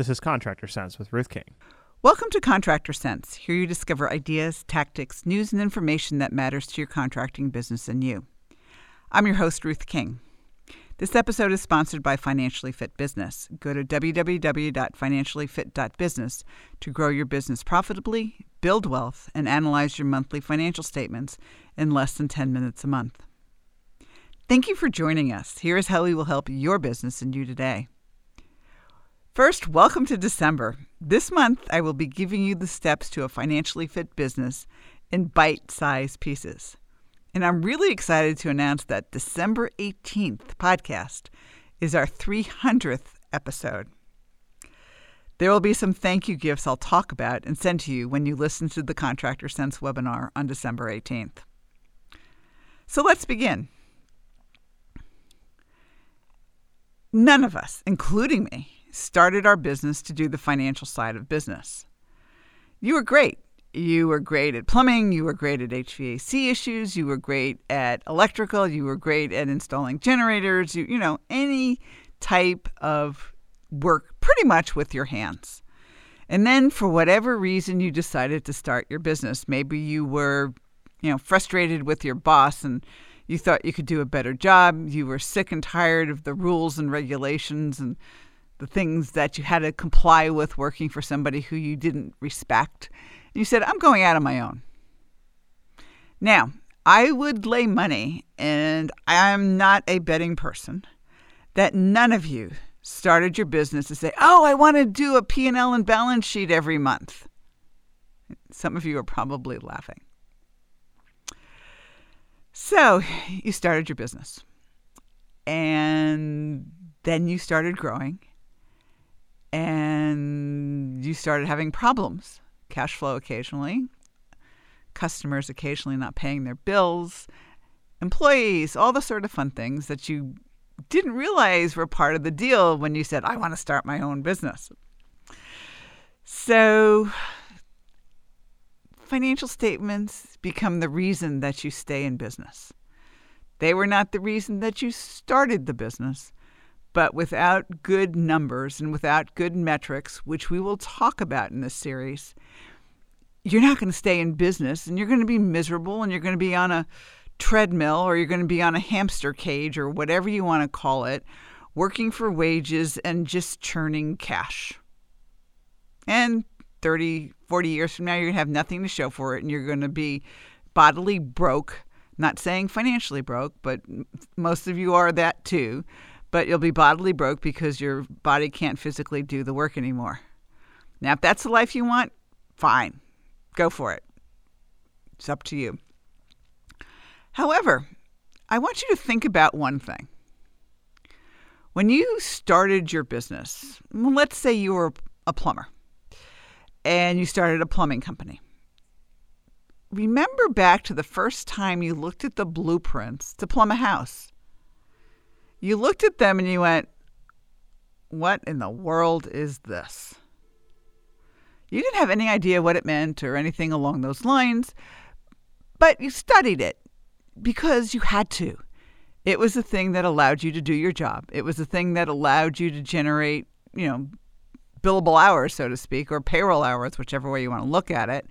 This is Contractor Cents with Ruth King. Welcome to Contractor Cents. Here you discover ideas, tactics, news, and information that matters to your contracting business and you. I'm your host, Ruth King. This episode is sponsored by Financially Fit Business. Go to www.financiallyfit.business to grow your business profitably, build wealth, and analyze your monthly financial statements in less than 10 minutes a month. Thank you for joining us. Here is how we will help your business and you today. First, welcome to December. This month, I will be giving you the steps to a financially fit business in bite sized pieces. And I'm really excited to announce that December 18th podcast is our 300th episode. There will be some thank you gifts I'll talk about and send to you when you listen to the Contractor Cents webinar on December 18th. So let's begin. None of us, including me, started our business to do the financial side of business. You were great. You were great at plumbing, you were great at HVAC issues, you were great at electrical, you were great at installing generators, you, you know, any type of work pretty much with your hands. And then for whatever reason you decided to start your business. Maybe you were, you know, frustrated with your boss and you thought you could do a better job. You were sick and tired of the rules and regulations and the things that you had to comply with working for somebody who you didn't respect. You said, I'm going out on my own. Now, I would lay money, and I'm not a betting person, that none of you started your business to say, "Oh, I want to do a P&L and balance sheet every month." Some of you are probably laughing. So, you started your business. And then you started growing and you started having problems cash flow occasionally, customers occasionally not paying their bills, employees, all the sort of fun things that you didn't realize were part of the deal when you said, I want to start my own business. So, financial statements become the reason that you stay in business. They were not the reason that you started the business, but without good numbers and without good metrics, which we will talk about in this series, you're not going to stay in business and you're going to be miserable and you're going to be on a treadmill or you're going to be on a hamster cage or whatever you want to call it, working for wages and just churning cash. And 30, 40 years from now, you're going to have nothing to show for it and you're going to be bodily broke. Not saying financially broke, but most of you are that too but you'll be bodily broke because your body can't physically do the work anymore. Now, if that's the life you want, fine, go for it. It's up to you. However, I want you to think about one thing. When you started your business, let's say you were a plumber and you started a plumbing company. Remember back to the first time you looked at the blueprints to plumb a house you looked at them and you went, What in the world is this? You didn't have any idea what it meant or anything along those lines, but you studied it because you had to. It was the thing that allowed you to do your job. It was the thing that allowed you to generate, you know, billable hours, so to speak, or payroll hours, whichever way you want to look at it.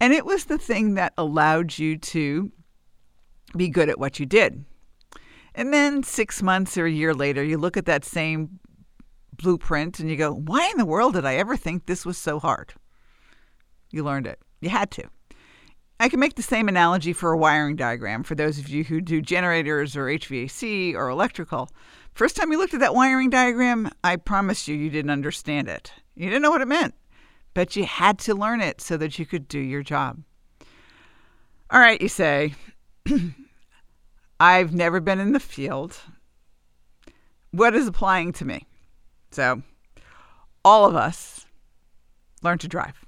And it was the thing that allowed you to be good at what you did. And then six months or a year later, you look at that same blueprint and you go, why in the world did I ever think this was so hard? You learned it. You had to. I can make the same analogy for a wiring diagram for those of you who do generators or HVAC or electrical. First time you looked at that wiring diagram, I promise you, you didn't understand it. You didn't know what it meant, but you had to learn it so that you could do your job. All right, you say, I've never been in the field. What is applying to me? So, all of us learn to drive.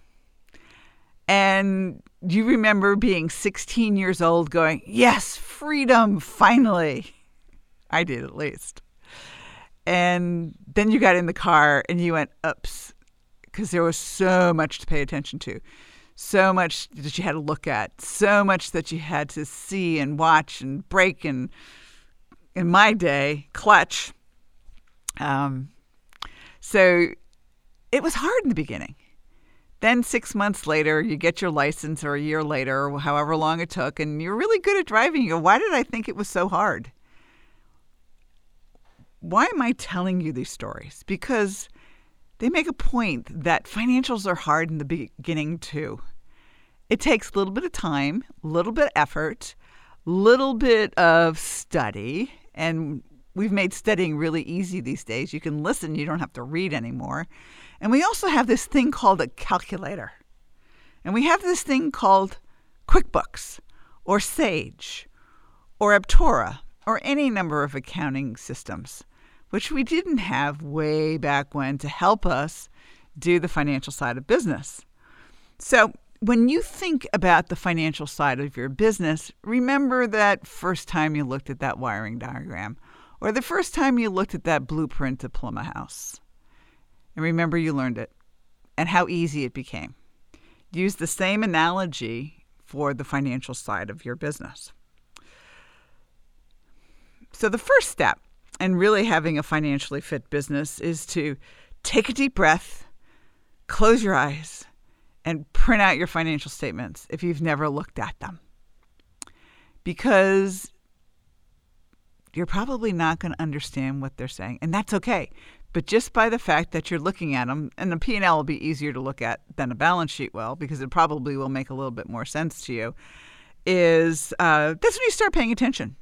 And you remember being 16 years old going, Yes, freedom, finally. I did at least. And then you got in the car and you went, Oops, because there was so much to pay attention to so much that you had to look at, so much that you had to see and watch and brake and, in my day, clutch. Um, so it was hard in the beginning. Then, six months later, you get your license, or a year later, or however long it took, and you're really good at driving. You go, Why did I think it was so hard? Why am I telling you these stories? Because they make a point that financials are hard in the beginning, too. It takes a little bit of time, a little bit of effort, a little bit of study, and we've made studying really easy these days. You can listen, you don't have to read anymore. And we also have this thing called a calculator. And we have this thing called QuickBooks or Sage or Aptora or any number of accounting systems which we didn't have way back when to help us do the financial side of business. So, when you think about the financial side of your business, remember that first time you looked at that wiring diagram or the first time you looked at that blueprint to plumb a house. And remember you learned it and how easy it became. Use the same analogy for the financial side of your business. So, the first step and really having a financially fit business is to take a deep breath, close your eyes, and print out your financial statements if you've never looked at them. Because you're probably not going to understand what they're saying, and that's okay. But just by the fact that you're looking at them, and the P&L will be easier to look at than a balance sheet will, because it probably will make a little bit more sense to you, is uh, that's when you start paying attention.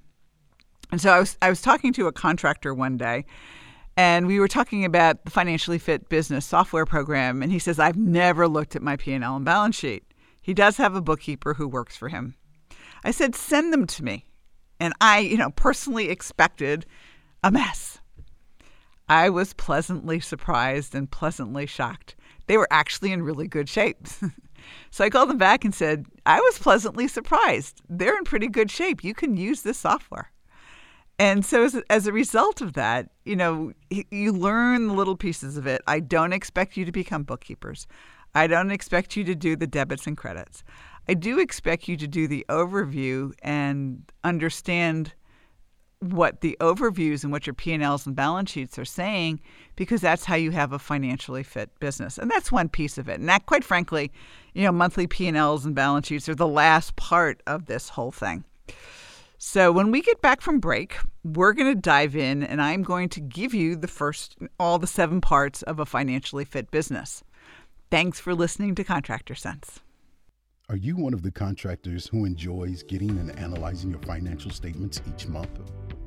And so I was I was talking to a contractor one day and we were talking about the financially fit business software program and he says I've never looked at my P&L and balance sheet. He does have a bookkeeper who works for him. I said send them to me. And I, you know, personally expected a mess. I was pleasantly surprised and pleasantly shocked. They were actually in really good shape. so I called them back and said, I was pleasantly surprised. They're in pretty good shape. You can use this software. And so, as, as a result of that, you know, you learn the little pieces of it. I don't expect you to become bookkeepers. I don't expect you to do the debits and credits. I do expect you to do the overview and understand what the overviews and what your P&Ls and balance sheets are saying because that's how you have a financially fit business. And that's one piece of it. And that quite frankly, you know, monthly P&Ls and balance sheets are the last part of this whole thing. So when we get back from break, we're going to dive in and I'm going to give you the first, all the seven parts of a financially fit business. Thanks for listening to Contractor Cents. Are you one of the contractors who enjoys getting and analyzing your financial statements each month?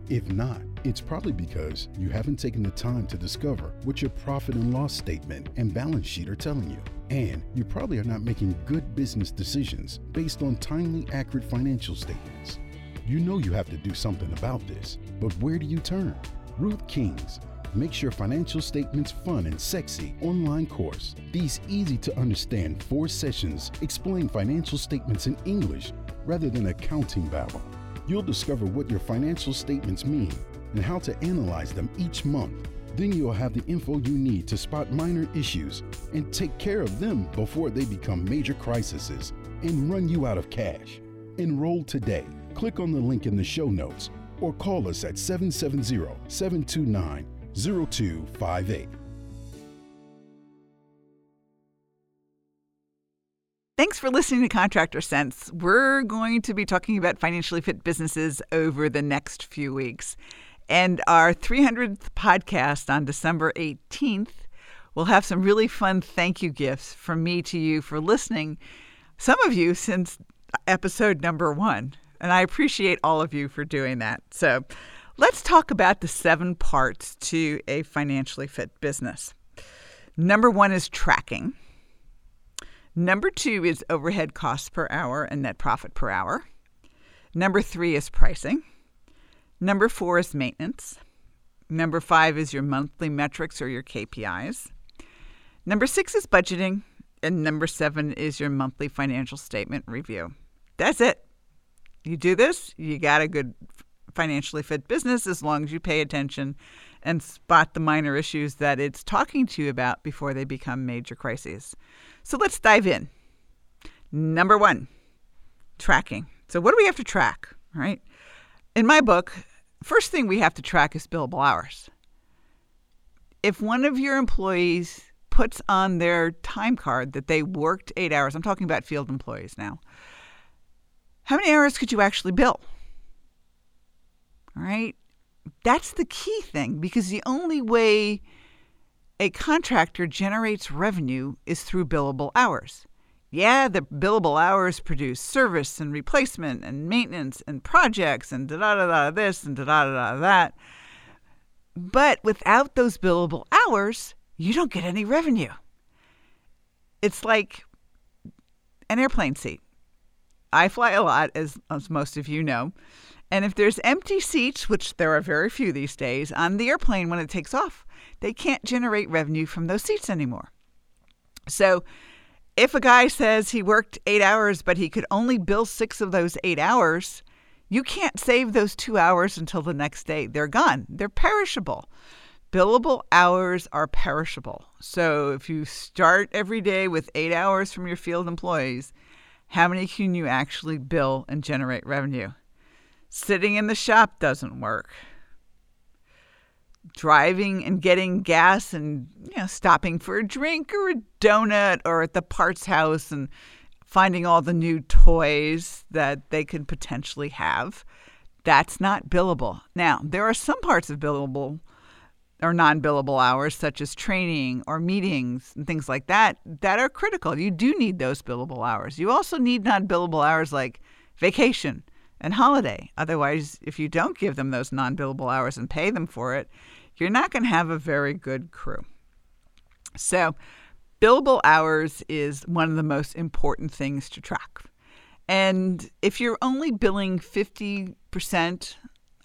If not, it's probably because you haven't taken the time to discover what your profit and loss statement and balance sheet are telling you. And you probably are not making good business decisions based on timely, accurate financial statements. You know you have to do something about this, but where do you turn? Ruth King's makes your financial statements fun and sexy online course. These easy to understand four sessions explain financial statements in English rather than accounting babble. You'll discover what your financial statements mean and how to analyze them each month. Then you'll have the info you need to spot minor issues and take care of them before they become major crises and run you out of cash. Enroll today click on the link in the show notes or call us at 770 729 0258. Thanks for listening to Contractor Cents. We're going to be talking about financially fit businesses over the next few weeks. And our 300th podcast on December 18th will have some really fun thank you gifts from me to you for listening. Some of you since episode number one. And I appreciate all of you for doing that. So let's talk about the seven parts to a financially fit business. Number one is tracking. Number two is overhead costs per hour and net profit per hour. Number three is pricing. Number four is maintenance. Number five is your monthly metrics or your KPIs. Number six is budgeting. And number seven is your monthly financial statement review. That's it you do this, you got a good financially fit business as long as you pay attention and spot the minor issues that it's talking to you about before they become major crises. So let's dive in. Number one, tracking. So, what do we have to track, right? In my book, first thing we have to track is billable hours. If one of your employees puts on their time card that they worked eight hours, I'm talking about field employees now, how many hours could you actually bill? All right. That's the key thing because the only way a contractor generates revenue is through billable hours. Yeah, the billable hours produce service and replacement and maintenance and projects and da da da da this and da da da da that. But without those billable hours, you don't get any revenue. It's like an airplane seat. I fly a lot, as, as most of you know. And if there's empty seats, which there are very few these days, on the airplane when it takes off, they can't generate revenue from those seats anymore. So if a guy says he worked eight hours, but he could only bill six of those eight hours, you can't save those two hours until the next day. They're gone, they're perishable. Billable hours are perishable. So if you start every day with eight hours from your field employees, how many can you actually bill and generate revenue? Sitting in the shop doesn't work driving and getting gas and you know stopping for a drink or a donut or at the parts house and finding all the new toys that they could potentially have that's not billable now there are some parts of billable or non-billable hours such as training or meetings and things like that that are critical you do need those billable hours you also need non-billable hours like vacation and holiday. Otherwise, if you don't give them those non billable hours and pay them for it, you're not going to have a very good crew. So, billable hours is one of the most important things to track. And if you're only billing 50%,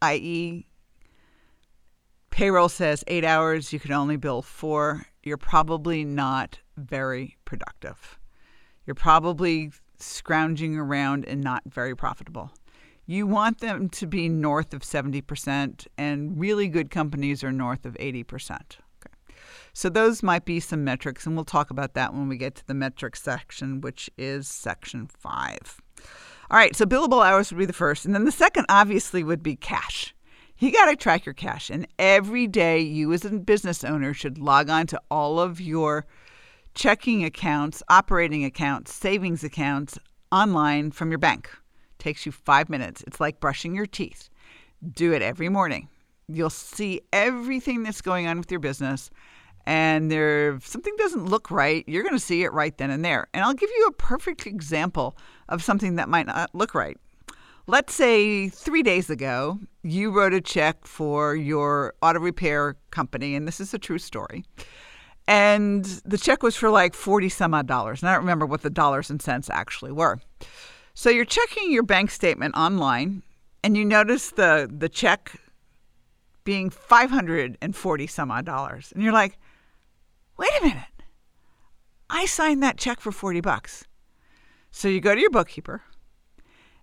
i.e., payroll says eight hours, you can only bill four, you're probably not very productive. You're probably scrounging around and not very profitable you want them to be north of 70%, and really good companies are north of 80%. Okay. So those might be some metrics, and we'll talk about that when we get to the metrics section, which is section five. All right, so billable hours would be the first. And then the second, obviously, would be cash. You got to track your cash. And every day, you as a business owner should log on to all of your checking accounts, operating accounts, savings accounts online from your bank. Takes you five minutes. It's like brushing your teeth. Do it every morning. You'll see everything that's going on with your business. And there, if something doesn't look right, you're going to see it right then and there. And I'll give you a perfect example of something that might not look right. Let's say three days ago, you wrote a check for your auto repair company, and this is a true story. And the check was for like 40 some odd dollars. And I don't remember what the dollars and cents actually were. So you're checking your bank statement online and you notice the the check being 540 some odd dollars. And you're like, "Wait a minute. I signed that check for 40 bucks." So you go to your bookkeeper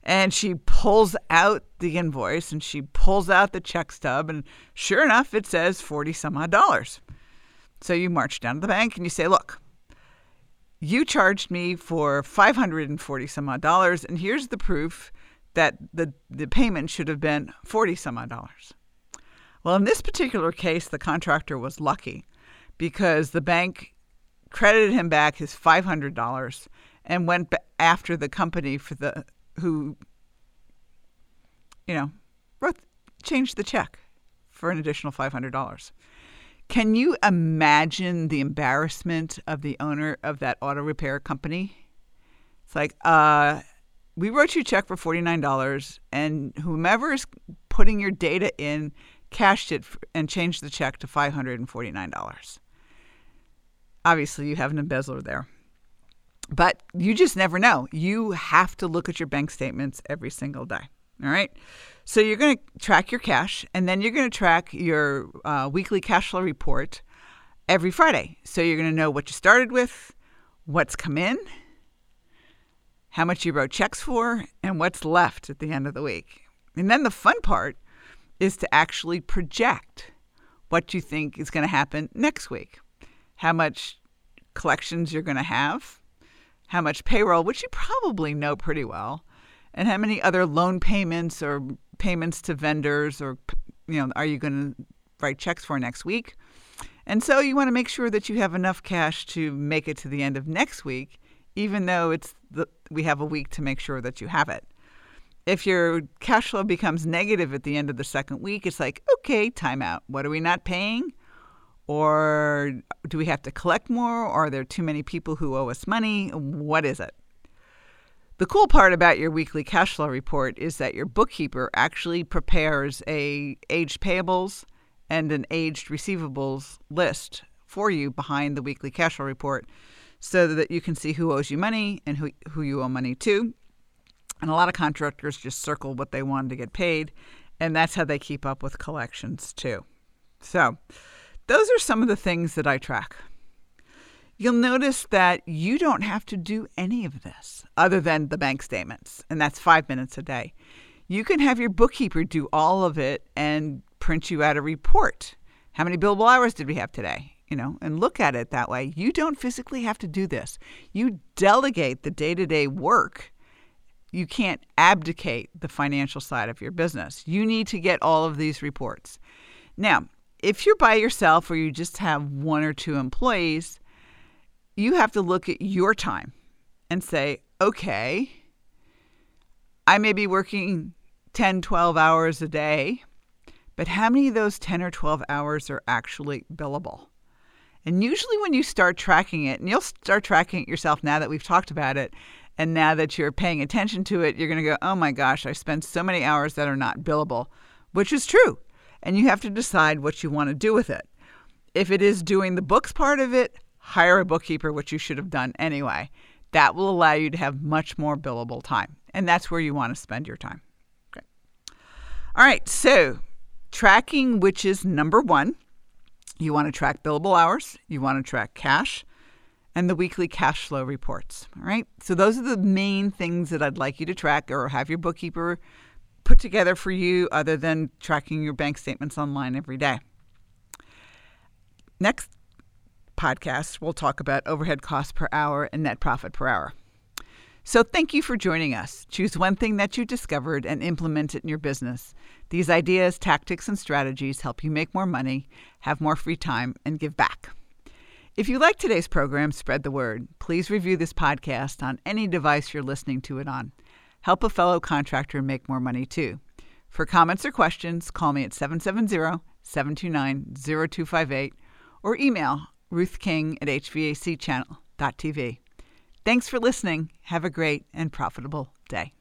and she pulls out the invoice and she pulls out the check stub and sure enough it says 40 some odd dollars. So you march down to the bank and you say, "Look, you charged me for 540 some odd dollars, and here's the proof that the, the payment should have been 40 some odd dollars. Well, in this particular case, the contractor was lucky because the bank credited him back his $500 and went after the company for the who you know wrote changed the check for an additional $500 can you imagine the embarrassment of the owner of that auto repair company? It's like, uh, we wrote you a check for $49, and whomever is putting your data in cashed it and changed the check to $549. Obviously, you have an embezzler there. But you just never know. You have to look at your bank statements every single day. All right. So you're going to track your cash, and then you're going to track your uh, weekly cash flow report every Friday. So you're going to know what you started with, what's come in, how much you wrote checks for, and what's left at the end of the week. And then the fun part is to actually project what you think is going to happen next week, how much collections you're going to have, how much payroll, which you probably know pretty well, and how many other loan payments or payments to vendors or you know are you going to write checks for next week And so you want to make sure that you have enough cash to make it to the end of next week, even though it's the, we have a week to make sure that you have it. If your cash flow becomes negative at the end of the second week, it's like, okay, timeout. What are we not paying? Or do we have to collect more? Or are there too many people who owe us money? What is it? The cool part about your weekly cash flow report is that your bookkeeper actually prepares a aged payables and an aged receivables list for you behind the weekly cash flow report so that you can see who owes you money and who, who you owe money to. And a lot of contractors just circle what they want to get paid, and that's how they keep up with collections too. So, those are some of the things that I track. You'll notice that you don't have to do any of this other than the bank statements, and that's five minutes a day. You can have your bookkeeper do all of it and print you out a report. How many billable hours did we have today? You know, and look at it that way. You don't physically have to do this. You delegate the day to day work. You can't abdicate the financial side of your business. You need to get all of these reports. Now, if you're by yourself or you just have one or two employees, you have to look at your time and say, okay, I may be working 10, 12 hours a day, but how many of those 10 or 12 hours are actually billable? And usually, when you start tracking it, and you'll start tracking it yourself now that we've talked about it, and now that you're paying attention to it, you're going to go, oh my gosh, I spent so many hours that are not billable, which is true. And you have to decide what you want to do with it. If it is doing the books part of it, hire a bookkeeper, which you should have done anyway. That will allow you to have much more billable time. And that's where you want to spend your time. Okay. All right. So, tracking, which is number one, you want to track billable hours, you want to track cash, and the weekly cash flow reports. All right. So, those are the main things that I'd like you to track or have your bookkeeper put together for you, other than tracking your bank statements online every day. Next podcast, we'll talk about overhead costs per hour and net profit per hour. So, thank you for joining us. Choose one thing that you discovered and implement it in your business. These ideas, tactics, and strategies help you make more money, have more free time, and give back. If you like today's program, spread the word. Please review this podcast on any device you're listening to it on. Help a fellow contractor make more money too. For comments or questions, call me at 770 729 0258 or email ruthking at hvacchannel.tv. Thanks for listening. Have a great and profitable day.